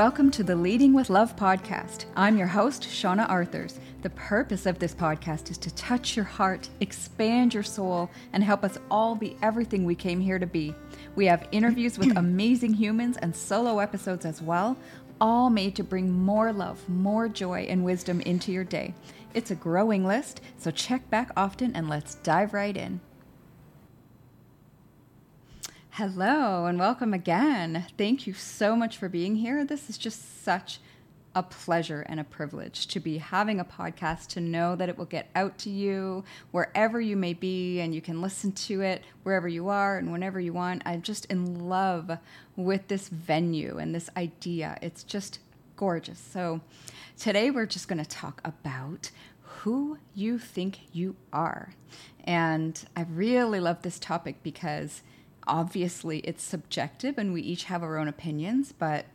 Welcome to the Leading with Love podcast. I'm your host, Shauna Arthurs. The purpose of this podcast is to touch your heart, expand your soul, and help us all be everything we came here to be. We have interviews with amazing humans and solo episodes as well, all made to bring more love, more joy, and wisdom into your day. It's a growing list, so check back often and let's dive right in. Hello and welcome again. Thank you so much for being here. This is just such a pleasure and a privilege to be having a podcast, to know that it will get out to you wherever you may be and you can listen to it wherever you are and whenever you want. I'm just in love with this venue and this idea. It's just gorgeous. So, today we're just going to talk about who you think you are. And I really love this topic because obviously it's subjective and we each have our own opinions, but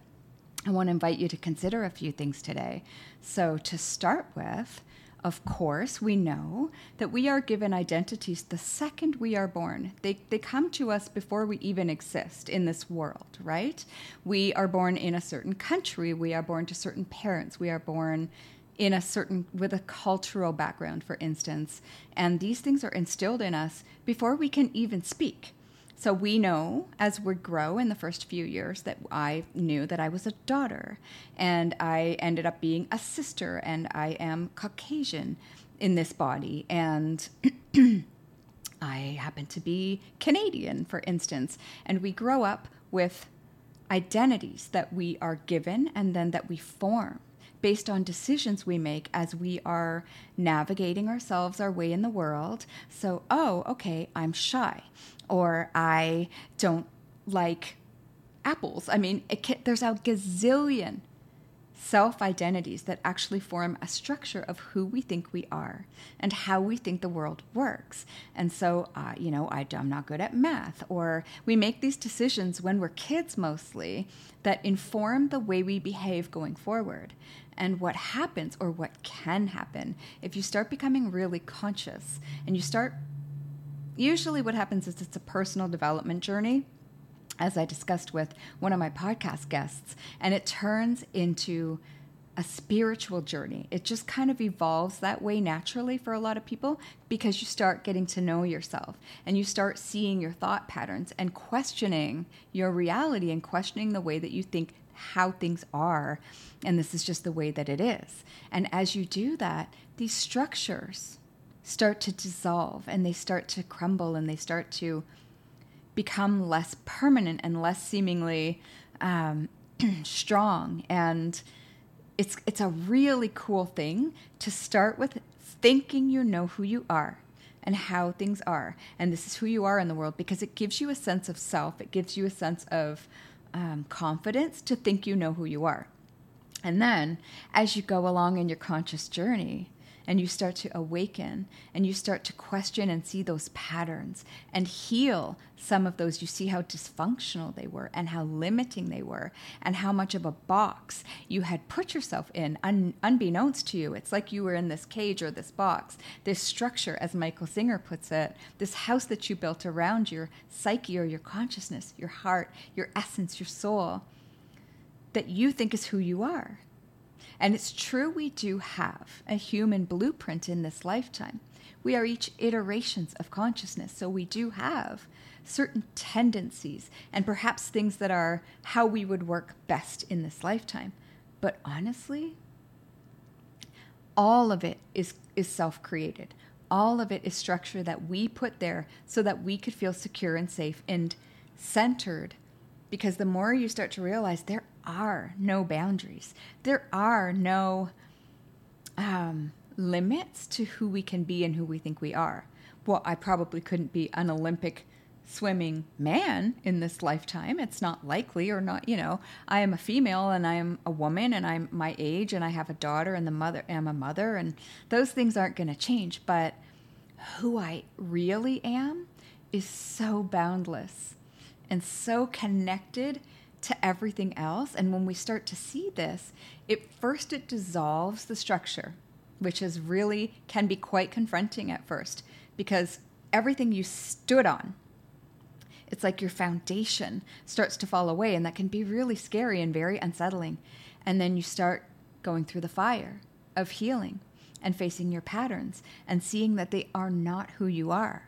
I want to invite you to consider a few things today. So, to start with, of course, we know that we are given identities the second we are born. They, they come to us before we even exist in this world, right? We are born in a certain country, we are born to certain parents, we are born in a certain with a cultural background for instance and these things are instilled in us before we can even speak so we know as we grow in the first few years that I knew that I was a daughter and I ended up being a sister and I am Caucasian in this body and I happen to be Canadian for instance and we grow up with identities that we are given and then that we form based on decisions we make as we are navigating ourselves our way in the world. So, oh, okay, I'm shy or I don't like apples. I mean, can, there's a gazillion self identities that actually form a structure of who we think we are and how we think the world works. And so, uh, you know, I, I'm not good at math, or we make these decisions when we're kids mostly that inform the way we behave going forward. And what happens, or what can happen, if you start becoming really conscious and you start usually what happens is it's a personal development journey as I discussed with one of my podcast guests, and it turns into a spiritual journey. It just kind of evolves that way naturally for a lot of people because you start getting to know yourself and you start seeing your thought patterns and questioning your reality and questioning the way that you think how things are. And this is just the way that it is. And as you do that, these structures start to dissolve and they start to crumble and they start to become less permanent and less seemingly um, strong. And it's it's a really cool thing to start with thinking you know who you are and how things are, and this is who you are in the world because it gives you a sense of self. It gives you a sense of um, confidence to think you know who you are. And then, as you go along in your conscious journey, and you start to awaken and you start to question and see those patterns and heal some of those. You see how dysfunctional they were and how limiting they were and how much of a box you had put yourself in un- unbeknownst to you. It's like you were in this cage or this box, this structure, as Michael Singer puts it, this house that you built around your psyche or your consciousness, your heart, your essence, your soul, that you think is who you are. And it's true, we do have a human blueprint in this lifetime. We are each iterations of consciousness, so we do have certain tendencies and perhaps things that are how we would work best in this lifetime. But honestly, all of it is, is self created. All of it is structure that we put there so that we could feel secure and safe and centered. Because the more you start to realize there are no boundaries. There are no um, limits to who we can be and who we think we are. Well, I probably couldn't be an Olympic swimming man in this lifetime. It's not likely or not, you know, I am a female and I am a woman and I'm my age and I have a daughter and the mother am a mother and those things aren't going to change, but who I really am is so boundless and so connected to everything else. And when we start to see this, it first it dissolves the structure, which is really can be quite confronting at first because everything you stood on It's like your foundation starts to fall away, and that can be really scary and very unsettling. And then you start going through the fire of healing and facing your patterns and seeing that they are not who you are.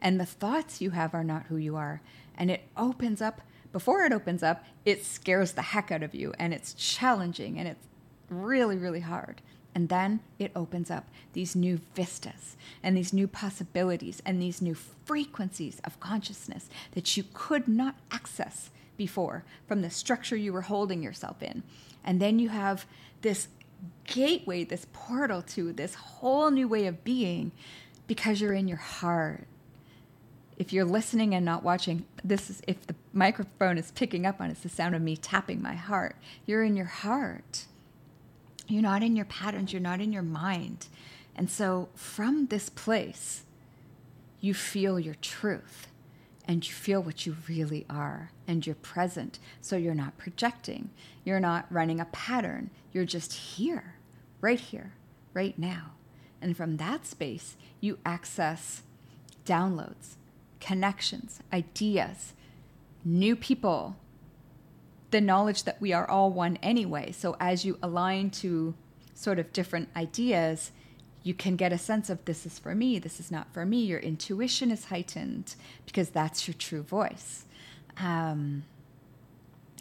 And the thoughts you have are not who you are. And it opens up, before it opens up, it scares the heck out of you and it's challenging and it's really, really hard. And then it opens up these new vistas and these new possibilities and these new frequencies of consciousness that you could not access before from the structure you were holding yourself in. And then you have this gateway, this portal to this whole new way of being because you're in your heart. If you're listening and not watching, this is if the microphone is picking up on it's the sound of me tapping my heart. You're in your heart. You're not in your patterns, you're not in your mind. And so, from this place, you feel your truth and you feel what you really are and you're present. So, you're not projecting, you're not running a pattern, you're just here, right here, right now. And from that space, you access downloads, connections, ideas, new people, the knowledge that we are all one anyway. So as you align to sort of different ideas, you can get a sense of this is for me, this is not for me. Your intuition is heightened because that's your true voice. Um,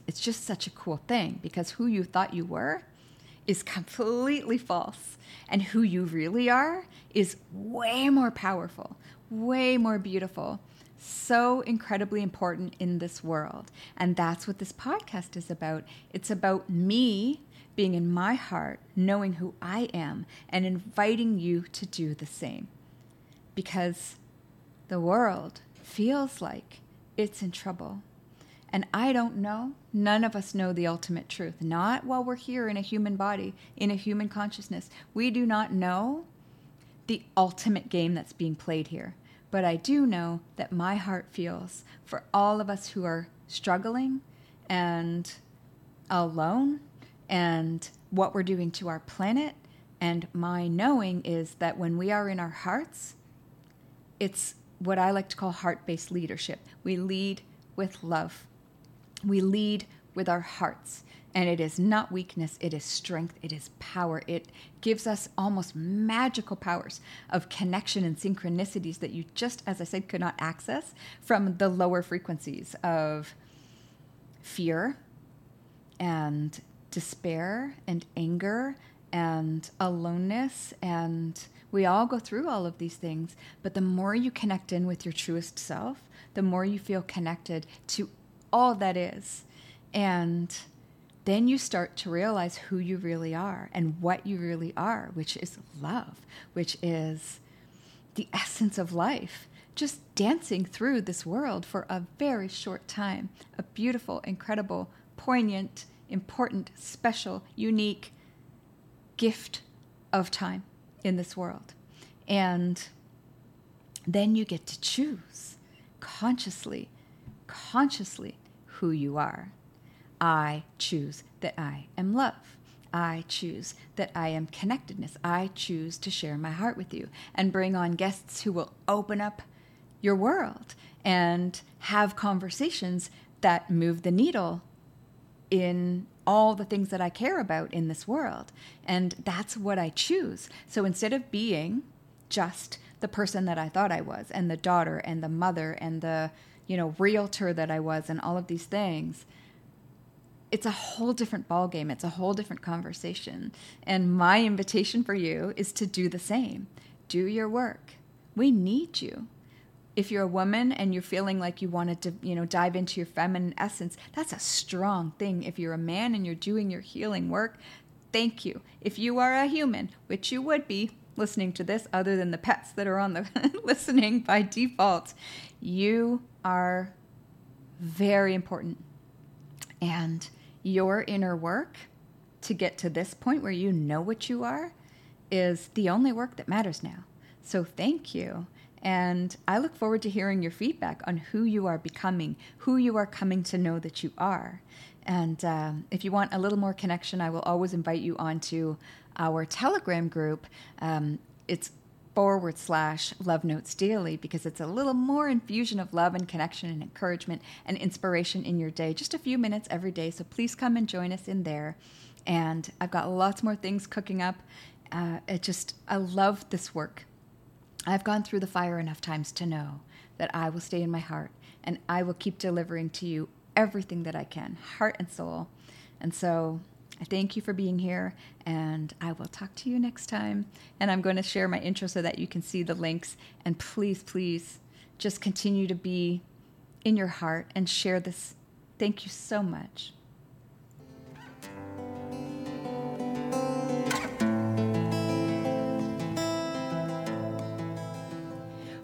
it's just such a cool thing because who you thought you were is completely false. And who you really are is way more powerful, way more beautiful so incredibly important in this world. And that's what this podcast is about. It's about me being in my heart, knowing who I am, and inviting you to do the same. Because the world feels like it's in trouble. And I don't know. None of us know the ultimate truth. Not while we're here in a human body, in a human consciousness. We do not know the ultimate game that's being played here. But I do know that my heart feels for all of us who are struggling and alone and what we're doing to our planet. And my knowing is that when we are in our hearts, it's what I like to call heart based leadership. We lead with love, we lead with our hearts. And it is not weakness, it is strength, it is power. It gives us almost magical powers of connection and synchronicities that you just, as I said, could not access from the lower frequencies of fear and despair and anger and aloneness. And we all go through all of these things. But the more you connect in with your truest self, the more you feel connected to all that is. And then you start to realize who you really are and what you really are, which is love, which is the essence of life, just dancing through this world for a very short time. A beautiful, incredible, poignant, important, special, unique gift of time in this world. And then you get to choose consciously, consciously who you are. I choose that I am love. I choose that I am connectedness. I choose to share my heart with you and bring on guests who will open up your world and have conversations that move the needle in all the things that I care about in this world. And that's what I choose. So instead of being just the person that I thought I was and the daughter and the mother and the, you know, realtor that I was and all of these things, it's a whole different ballgame. It's a whole different conversation. And my invitation for you is to do the same. Do your work. We need you. If you're a woman and you're feeling like you wanted to, you know, dive into your feminine essence, that's a strong thing. If you're a man and you're doing your healing work, thank you. If you are a human, which you would be listening to this, other than the pets that are on the listening by default, you are very important. And your inner work to get to this point where you know what you are is the only work that matters now. So thank you. And I look forward to hearing your feedback on who you are becoming, who you are coming to know that you are. And um, if you want a little more connection, I will always invite you onto our Telegram group. Um, it's forward slash love notes daily because it's a little more infusion of love and connection and encouragement and inspiration in your day. Just a few minutes every day. So please come and join us in there. And I've got lots more things cooking up. Uh, it just, I love this work. I've gone through the fire enough times to know that I will stay in my heart and I will keep delivering to you everything that I can, heart and soul. And so I thank you for being here, and I will talk to you next time. And I'm going to share my intro so that you can see the links. And please, please just continue to be in your heart and share this. Thank you so much.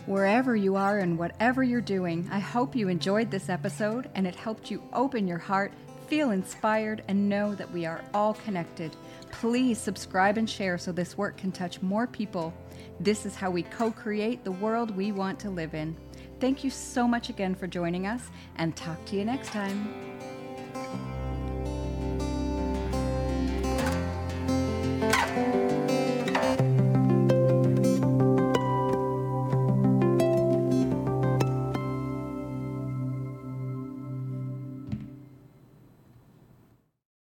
Wherever you are and whatever you're doing, I hope you enjoyed this episode and it helped you open your heart Feel inspired and know that we are all connected. Please subscribe and share so this work can touch more people. This is how we co create the world we want to live in. Thank you so much again for joining us, and talk to you next time.